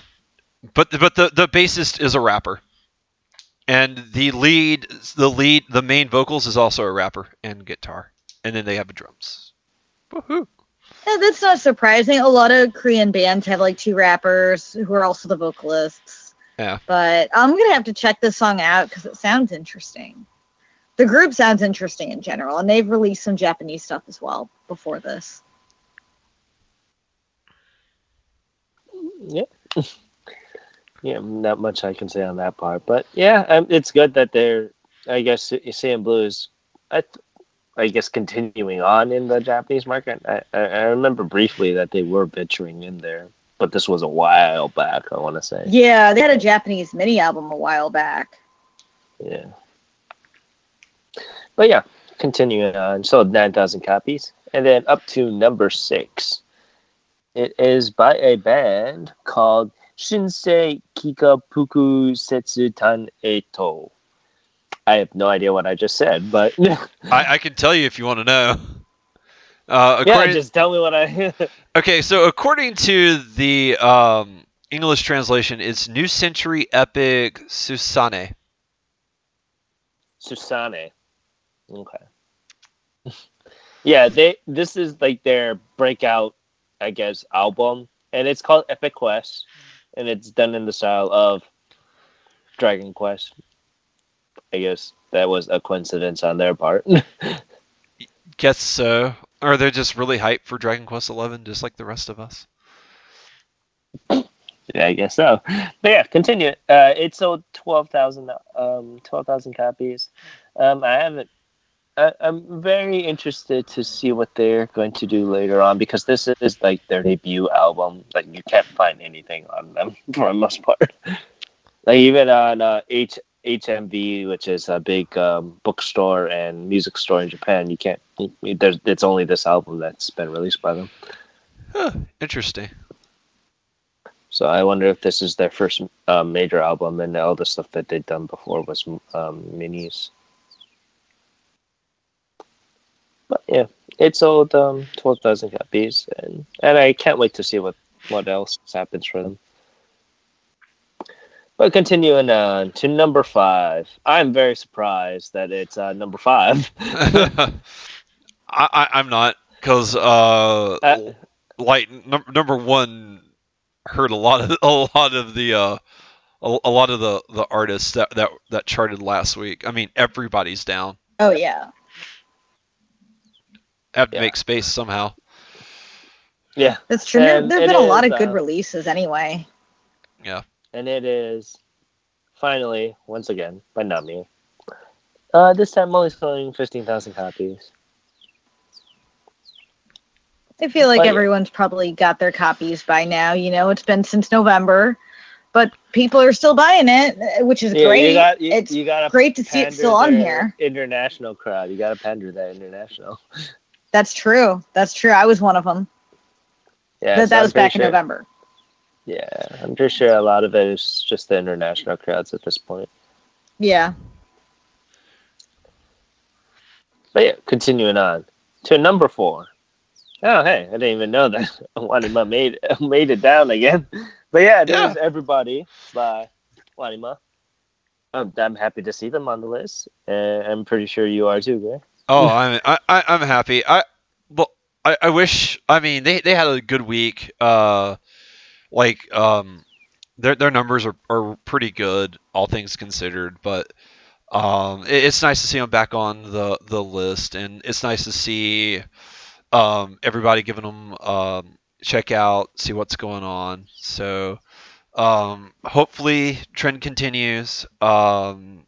Speaker 3: but but the the bassist is a rapper, and the lead the lead the main vocals is also a rapper and guitar, and then they have the drums. Woohoo!
Speaker 2: Yeah, that's not surprising. A lot of Korean bands have like two rappers who are also the vocalists.
Speaker 3: Yeah.
Speaker 2: But I'm gonna have to check this song out because it sounds interesting. The group sounds interesting in general, and they've released some Japanese stuff as well before this.
Speaker 1: Yeah. [laughs] yeah, not much I can say on that part, but yeah, um, it's good that they're. I guess CN Blue is, I, th- I guess, continuing on in the Japanese market. I, I, I remember briefly that they were venturing in there, but this was a while back. I want to say.
Speaker 2: Yeah, they had a Japanese mini album a while back.
Speaker 1: Yeah. But yeah, continuing uh, on, sold 9,000 copies. And then up to number six. It is by a band called Shinsei Kikapuku Setsutan Eto. I have no idea what I just said, but [laughs]
Speaker 3: I, I can tell you if you want to know. Uh, according,
Speaker 1: just tell me what I. [laughs]
Speaker 3: okay, so according to the um, English translation, it's New Century Epic Susane.
Speaker 1: Susane. Okay. [laughs] yeah, they. This is like their breakout, I guess, album, and it's called Epic Quest, and it's done in the style of Dragon Quest. I guess that was a coincidence on their part. [laughs]
Speaker 3: Guess so. Or they're just really hyped for Dragon Quest Eleven, just like the rest of us.
Speaker 1: yeah, I guess so. But yeah, continue. Uh, it sold twelve thousand, um, twelve thousand copies. Um, I haven't. I, I'm very interested to see what they're going to do later on because this is like their debut album. Like you can't find anything on them [laughs] for the most part. Like even on uh, H HMV, which is a big um, bookstore and music store in Japan, you can't. There's it's only this album that's been released by them.
Speaker 3: Huh, interesting.
Speaker 1: So I wonder if this is their first uh, major album, and all the stuff that they'd done before was um, minis. But yeah, it sold um, twelve thousand copies, and and I can't wait to see what what else happens for them. But continuing on to number five, I'm very surprised that it's uh, number five. [laughs] [laughs]
Speaker 3: I, I I'm not because uh,
Speaker 1: Uh,
Speaker 3: like num- number one heard a lot of [laughs] a lot of the uh a, a lot of the the artists that that that charted last week. I mean, everybody's down.
Speaker 2: Oh yeah.
Speaker 3: Have to
Speaker 1: Yeah.
Speaker 3: make space somehow.
Speaker 1: yeah,
Speaker 2: That's true. There
Speaker 1: And
Speaker 2: have
Speaker 1: it
Speaker 2: been a lot
Speaker 1: is,
Speaker 2: of good
Speaker 1: uh,
Speaker 2: releases anyway.
Speaker 1: And it is finally once again by Nami. Uh, this time only selling fifteen thousand copies.
Speaker 2: I feel like
Speaker 1: But-
Speaker 2: everyone's probably got their copies by now. You know, it's been since November, but people are still buying it, which is
Speaker 1: Yeah,
Speaker 2: great.
Speaker 1: you got you,
Speaker 2: it's
Speaker 1: you got
Speaker 2: great to see it still on here.
Speaker 1: International crowd, you got to pander that international.
Speaker 2: That's true. That's true. I was one of them. [laughs]
Speaker 1: Yeah,
Speaker 2: that
Speaker 1: so
Speaker 2: that was back in November.
Speaker 1: Yeah, I'm pretty sure a lot of it is just the international crowds at this point.
Speaker 2: Yeah.
Speaker 1: But yeah, continuing on to number four. Oh, hey, I didn't even know that I [laughs] Wanima made [laughs] made it down again. But yeah, there's
Speaker 3: Yeah.
Speaker 1: everybody by Wanima. I'm, I'm happy to see them on the list. Uh, I'm pretty sure you are too, Gray.
Speaker 3: Oh, I'm I, I, I'm happy. I well, I, I wish. I mean, they, they had a good week. Uh, like um, their their numbers are, are pretty good, all things considered. But um, it, it's nice to see them back on the the list, and it's nice to see um everybody giving them um check out, see what's going on. So um, hopefully trend continues. Um,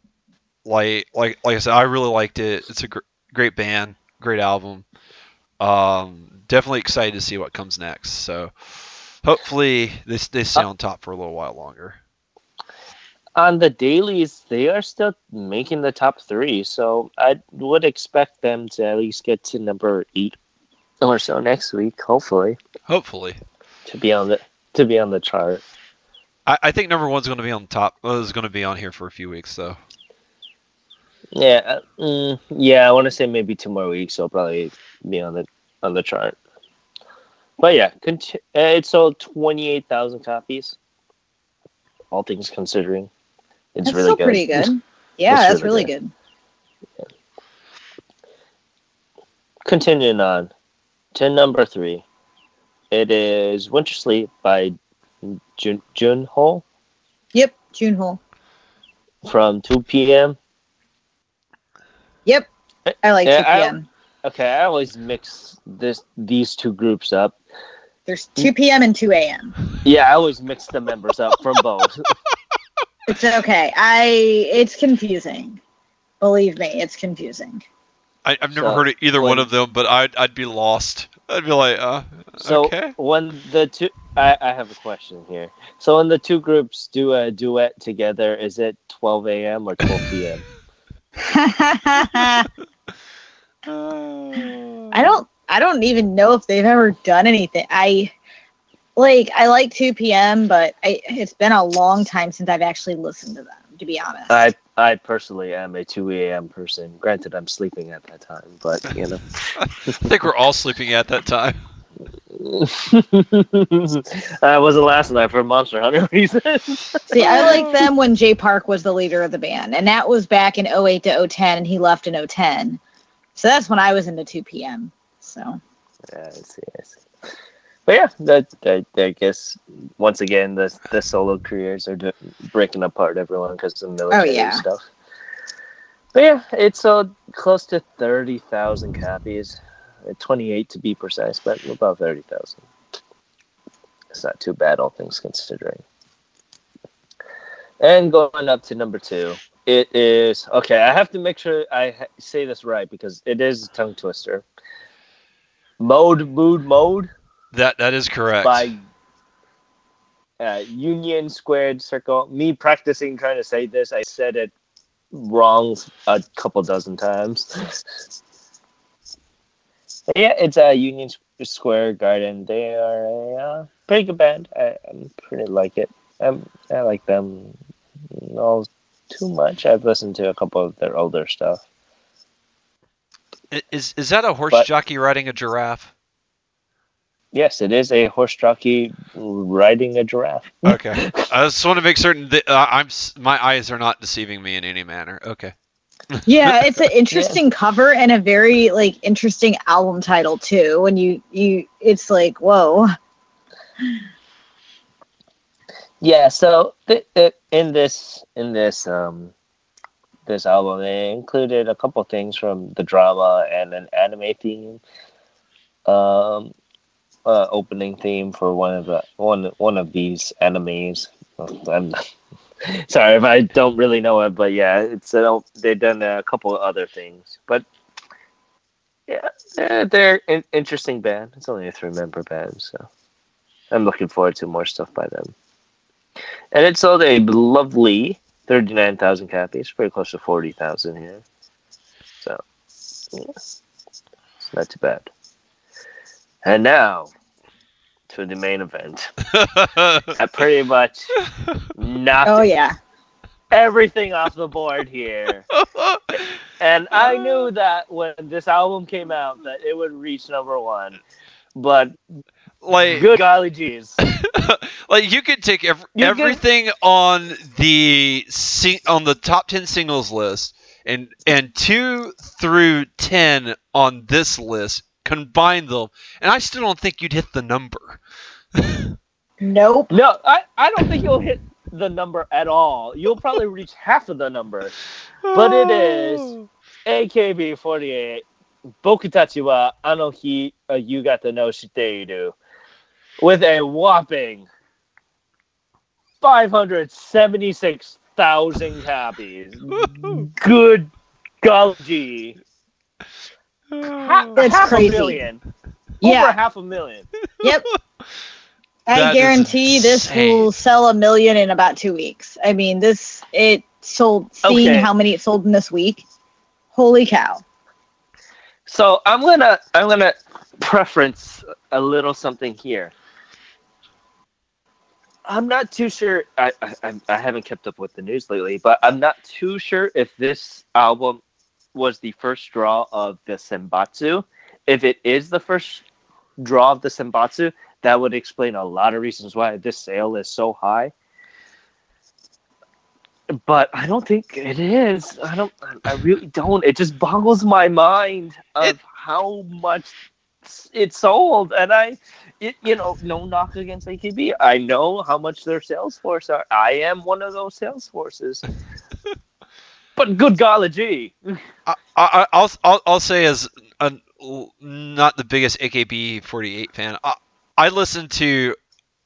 Speaker 3: like like like I said, I really liked it. It's a gr- great band, great album. Um, definitely excited to see what comes next. So, Hopefully, they they stay on top for a little while longer.
Speaker 1: On the dailies, they are still making the top three, so I would expect them to at least get to number eight or so next week. Hopefully,
Speaker 3: Hopefully,
Speaker 1: to be on the to be on the chart.
Speaker 3: I, I think number one's going to be on top. Well, is going to be on here for a few weeks though.
Speaker 1: Yeah, uh, mm, yeah. I want to say maybe two more weeks. So probably be on the on the chart. But yeah, conti- uh, it sold twenty eight thousand copies. All things considering, it's
Speaker 2: That's
Speaker 1: really
Speaker 2: still
Speaker 1: good.
Speaker 2: pretty good. [laughs] Yeah,
Speaker 1: It's
Speaker 2: that's
Speaker 1: really
Speaker 2: really good.
Speaker 1: Continuing on to number three, it is Winter Sleep by Jun Junho
Speaker 2: Yep, Junho.
Speaker 1: from two p.m.
Speaker 2: Yep. I like
Speaker 1: Yeah,
Speaker 2: 2
Speaker 1: I-
Speaker 2: p.m.
Speaker 1: Okay, I always mix this these two groups up.
Speaker 2: There's 2 p.m. and 2 a.m.
Speaker 1: Yeah, I always mix the members up from both. [laughs]
Speaker 2: It's okay. I it's confusing. Believe me, it's confusing.
Speaker 3: I, I've never
Speaker 1: So,
Speaker 3: heard of either one of them, but I'd I'd be lost. I'd be like, uh,
Speaker 1: So
Speaker 3: okay.
Speaker 1: when the two, I, I have a question here. So when the two groups do a duet together, is it 12 a.m. or 12 p.m.? [laughs] Oh.
Speaker 2: I don't I don't even know if they've ever done anything. I like I like 2 p.m., but I, it's been a long time since I've actually listened to them. To be honest,
Speaker 1: I I personally am a 2 a.m. person. Granted, I'm sleeping at that time, but you know. [laughs]
Speaker 3: I think we're all sleeping at that time. [laughs]
Speaker 1: I wasn't last night for Monster Hunter reasons. [laughs]
Speaker 2: see, I like them when Jay Park was the leader of the band, and that was back in 08 to 010, and he left in 010. So that's when I was into 2 p.m. So
Speaker 1: Yeah, I see, I see. But yeah, that, that I guess once again the the solo careers are do- breaking apart everyone because of military oh,
Speaker 2: yeah.
Speaker 1: stuff. But yeah, it's sold close to thirty thousand copies, uh, twenty eight to be precise, but about thirty thousand. It's not too bad, all things considering. And going up to number two, it is okay. I have to make sure I ha- say this right because it is a tongue twister. Mode, mood, mode
Speaker 3: That that is correct.
Speaker 1: by uh, Union Squared Circle. Me practicing trying to say this, I said it wrong a couple dozen times. [laughs] yeah, it's a Unison Square Garden. They are a uh, pretty good band. I, I'm pretty like it. Um, I like them. No, too much. I've listened to a couple of their older stuff.
Speaker 3: Is is that a horse
Speaker 1: But-
Speaker 3: jockey riding a giraffe?
Speaker 1: Yes, it is a horse jockey riding a giraffe. [laughs]
Speaker 3: Okay. I just want to make certain that uh, I'm my eyes are not deceiving me in any manner. Okay. [laughs]
Speaker 2: yeah, it's an interesting cover and a very like interesting album title too. When you you, it's like whoa.
Speaker 1: Yeah, so th- in this in this um this album, they included a couple things from the drama and an anime theme, um, uh, opening theme for one of the one one of these animes. I'm [laughs] sorry if I don't really know it, but yeah, it's uh, they've done a couple of other things, but yeah, they're, they're an interesting band. It's only a three member band, so I'm looking forward to more stuff by them. And it sold a lovely 39,000 copies, pretty close to 40,000 here. So, yeah, it's not too bad. And now to the main event. [laughs] I pretty much knocked
Speaker 2: Oh yeah.
Speaker 1: everything off the board here. And I knew that when this album came out that it would reach number one. But
Speaker 3: like
Speaker 1: good golly geez. [laughs]
Speaker 3: like you could take ev-
Speaker 1: You could-
Speaker 3: everything on the sing- on the top 10 singles list and and 2 through 10 on this list combine them and I still don't think you'd hit the number. [laughs]
Speaker 2: Nope.
Speaker 1: No, I, I don't think you'll hit the number at all. You'll probably [laughs] reach half of the number. But it is AKB48 Bokutachi wa ano hi uh, yugata no shiteiru with a whopping 576,000 copies. [laughs] Good golly. Ha- [sighs]
Speaker 2: That's
Speaker 1: half
Speaker 2: crazy.
Speaker 1: a million. Over
Speaker 2: Yeah.
Speaker 1: half a million. [laughs]
Speaker 2: Yep. I
Speaker 3: That is
Speaker 2: guarantee this will sell a million in about two weeks. I mean, this it sold. Seeing
Speaker 1: Okay.
Speaker 2: how many it sold in this week, holy cow!
Speaker 1: So I'm gonna I'm gonna preference a little something here. I'm not too sure. I, I I- haven't kept up with the news lately, but I'm not too sure if this album was the first draw of the Senbatsu. If it is the first draw of the Senbatsu, that would explain a lot of reasons why this sale is so high. But I don't think it is. I don't. I really don't. It just boggles my mind of
Speaker 3: It-
Speaker 1: how much it sold, and I, it you know, no knock against AKB. I know how much their sales force are. I am one of those sales forces. [laughs] but good golly gee.
Speaker 3: I, I, I'll, I'll, I'll say as a, not the biggest AKB48 fan, I, I listened to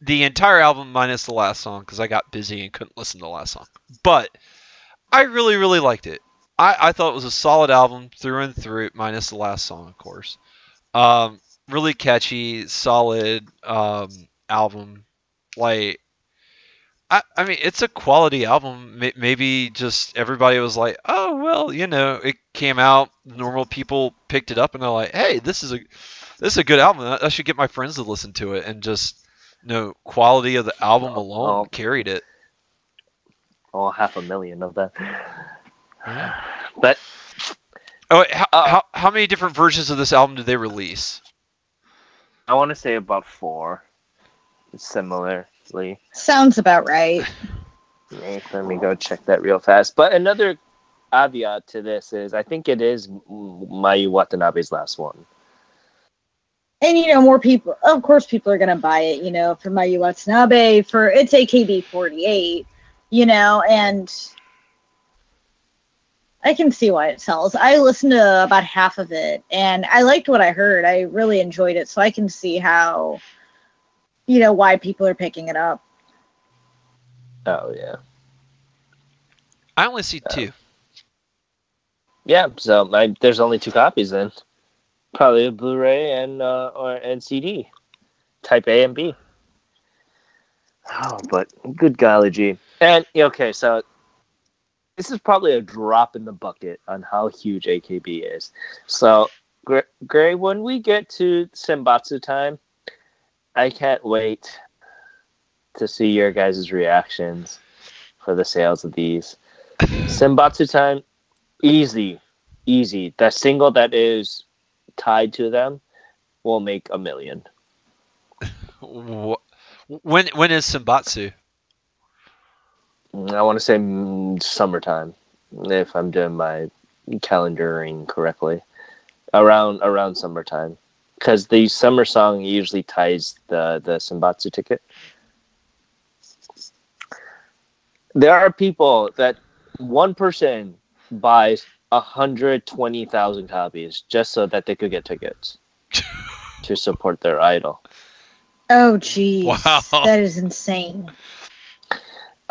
Speaker 3: the entire album minus the last song because I got busy and couldn't listen to the last song. But I really, really liked it. I, I thought it was a solid album through and through, minus the last song, of course. Um, really catchy, solid um, album. Like, I, I mean, it's a quality album. May- Maybe just everybody was like, oh well, you know, it came out. Normal people picked it up and they're like, hey, this is a this is a good album. I, should get my friends to listen to it. And just, you know, quality of the album
Speaker 1: Oh,
Speaker 3: alone
Speaker 1: oh.
Speaker 3: carried it.
Speaker 1: Oh, half a million of that. But
Speaker 3: Oh, wait, how,
Speaker 1: Uh,
Speaker 3: how how many different versions of this album did they release?
Speaker 1: I want to say about four. Similarly.
Speaker 2: Sounds about right. [laughs]
Speaker 1: Let me go check that real fast. But another caveat to this is I think it is Mayu Watanabe's last one.
Speaker 2: And you know, more people. Of course, people are gonna buy it. You know, for Mayu Watanabe, for it's AKB48. You know, and I can see why it sells. I listened to about half of it, and I liked what I heard. I really enjoyed it, so I can see how, you know, why people are picking it up.
Speaker 1: Oh yeah.
Speaker 3: I only see two.
Speaker 1: Yeah, so I, there's only two copies then. Probably a Blu-ray and uh, or and CD, Type A and B. Oh, but good golly gee. And okay, so this is probably a drop in the bucket on how huge AKB is. So, Gr- Gray, when we get to Senbatsu time, I can't wait to see your guys' reactions for the sales of these. Senbatsu time, easy, easy. The single that is tied to them will make a million. [laughs]
Speaker 3: Wh- When when is Senbatsu?
Speaker 1: I want to say mm, summertime, if I'm doing my calendaring correctly, around around summertime, because the summer song usually ties the the Senbatsu ticket. There are people that one person buys hundred twenty thousand copies just so that they could get tickets [laughs] to support their idol.
Speaker 2: Oh, geez,
Speaker 3: Wow.
Speaker 2: that is insane.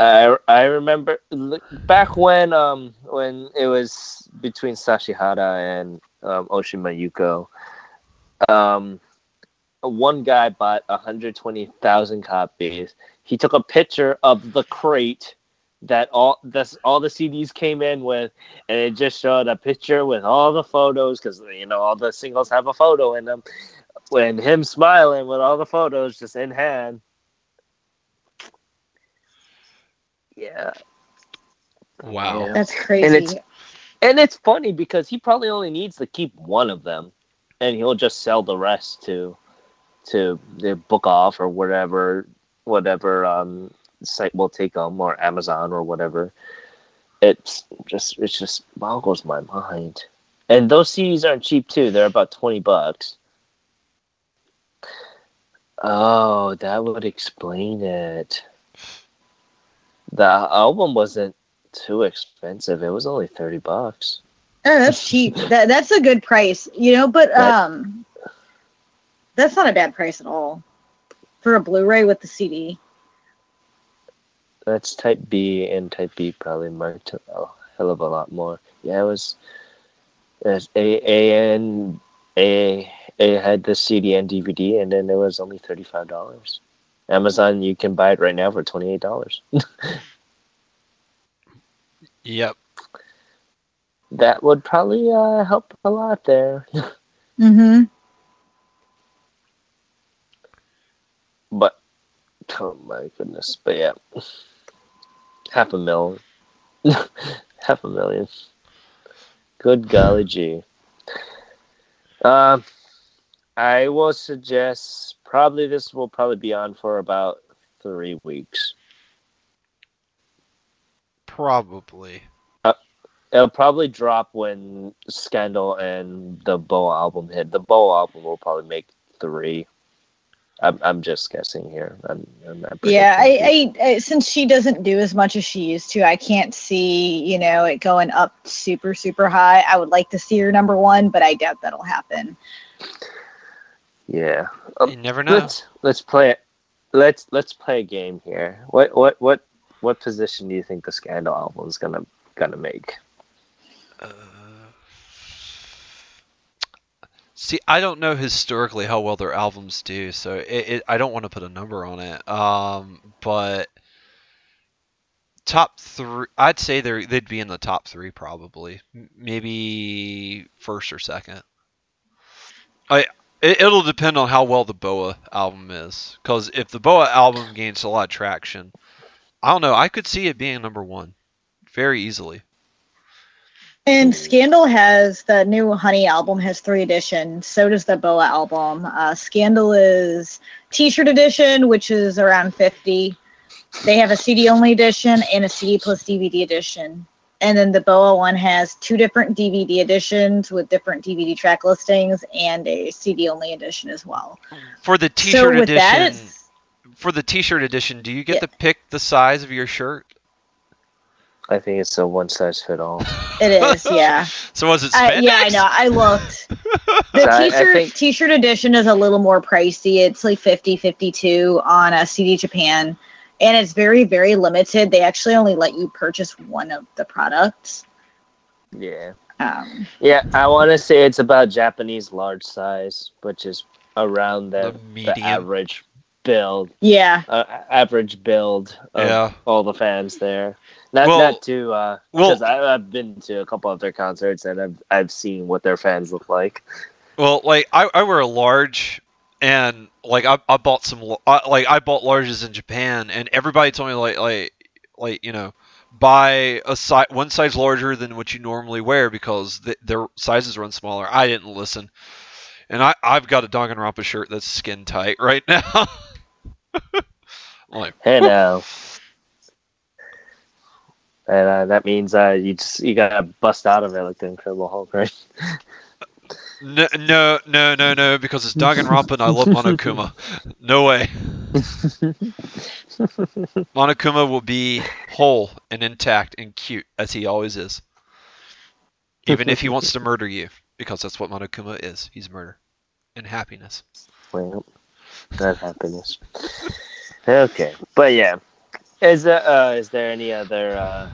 Speaker 1: I I remember back when um when it was between Sashihara and um, Oshima Yuko. Um, one guy bought 120,000 copies. He took a picture of the crate that all that's all the CDs came in with, and it just showed a picture with all the photos because you know all the singles have a photo in them. When him smiling with all the photos just in hand. Yeah,
Speaker 3: Wow.
Speaker 1: Yeah.
Speaker 2: That's crazy.
Speaker 1: And it's- And it's funny because he probably only needs to keep one of them, and he'll just sell the rest to to the book off or whatever whatever um, site will take them or Amazon or whatever. It's just it just boggles my mind. And those CDs aren't cheap too. They're about twenty bucks. Oh, that would explain it. The album wasn't too expensive. It was only thirty bucks.
Speaker 2: Oh, that's cheap. [laughs] that that's a good price, you know. But um, that's not a bad price at all for a Blu-ray with the CD.
Speaker 1: That's Type B, and Type B probably marked a hell of a lot more. Yeah, it was. As A A and A A had the CD and DVD, and then it was only thirty five dollars, Amazon, you can buy it right now for twenty eight dollars.
Speaker 3: Yep.
Speaker 1: that would probably uh, help a lot there.
Speaker 2: Mm-hmm.
Speaker 1: But oh my goodness, but yeah, half a mil, [laughs] half a million. Good golly gee. Um, I will suggest probably this will probably be on for about three weeks.
Speaker 3: Probably.
Speaker 1: Uh, it'll probably drop when Scandal and the BoA album hit. The BoA album will probably make three. I'm, I'm just guessing here. I'm, I'm not
Speaker 2: Yeah. I, I, I since she doesn't do as much as she used to, I can't see you know it going up super super high. I would like to see her number one, but I doubt that'll happen.
Speaker 1: Yeah. Um,
Speaker 3: You never know.
Speaker 1: Let's let's play it. Let's let's play a game here. What what what what position do you think the Scandal album is gonna gonna make?
Speaker 3: Uh, see, I don't know historically how well their albums do, so it, it, I don't want to put a number on it. Um, but top three, I'd say they they'd be in the top three probably, maybe first or second. I it, it'll depend on how well the BoA album is, because if the BoA album gains a lot of traction, I don't know. I could see it being number one, very easily.
Speaker 2: And Scandal has the new Honey album has three editions. So does the Boa album. Uh, Scandal is T-shirt edition, which is around fifty. They have a CD only edition and a CD plus DVD edition. And then the BoA one has two different DVD editions with different DVD track listings and a CD only edition as well.
Speaker 3: For the T-shirt
Speaker 2: with
Speaker 3: edition,
Speaker 2: that,
Speaker 3: for the T-shirt edition, do you get
Speaker 2: Yeah.
Speaker 3: to pick the size of your shirt?
Speaker 1: I think it's a one size fit all. [laughs]
Speaker 2: it is, yeah. [laughs]
Speaker 3: So was it
Speaker 2: I,
Speaker 3: spandex?
Speaker 2: yeah, I know. I looked. The [laughs]
Speaker 1: I- I
Speaker 2: t-shirt
Speaker 1: think-
Speaker 2: t-shirt edition is a little more pricey. It's like 50 52 on a CD Japan and it's very very limited. They actually only let you purchase one of the products.
Speaker 1: Yeah.
Speaker 2: Um,
Speaker 1: Yeah, I want to say it's about Japanese large size, which is around
Speaker 3: The
Speaker 1: the, the average build,
Speaker 2: yeah.
Speaker 1: uh, average build of
Speaker 3: Yeah.
Speaker 1: all the fans there. Not
Speaker 3: Well-
Speaker 1: not to uh,
Speaker 3: well-
Speaker 1: because I I've been to a couple of their concerts and I've I've seen what their fans look like.
Speaker 3: Well, like I, I wear a large, and like I, I bought some I, like I bought larges in Japan, and everybody told me like like like you know buy a size one size larger than what you normally wear because th- their sizes run smaller. I didn't listen, and I I've got a Danganronpa shirt that's skin tight right [laughs] now. Like
Speaker 1: Hey now. And uh, that means uh, you just you gotta bust out of it like the Incredible Hulk, right? [laughs]
Speaker 3: no no no no no because it's Danganronpa and I love Monokuma. [laughs] No way. [laughs] Monokuma will be whole and intact and cute as he always is. Even if he wants to murder you, because that's what Monokuma is. He's murder and happiness.
Speaker 1: Well, not happiness. [laughs] okay, but yeah, is there uh, is there any other uh,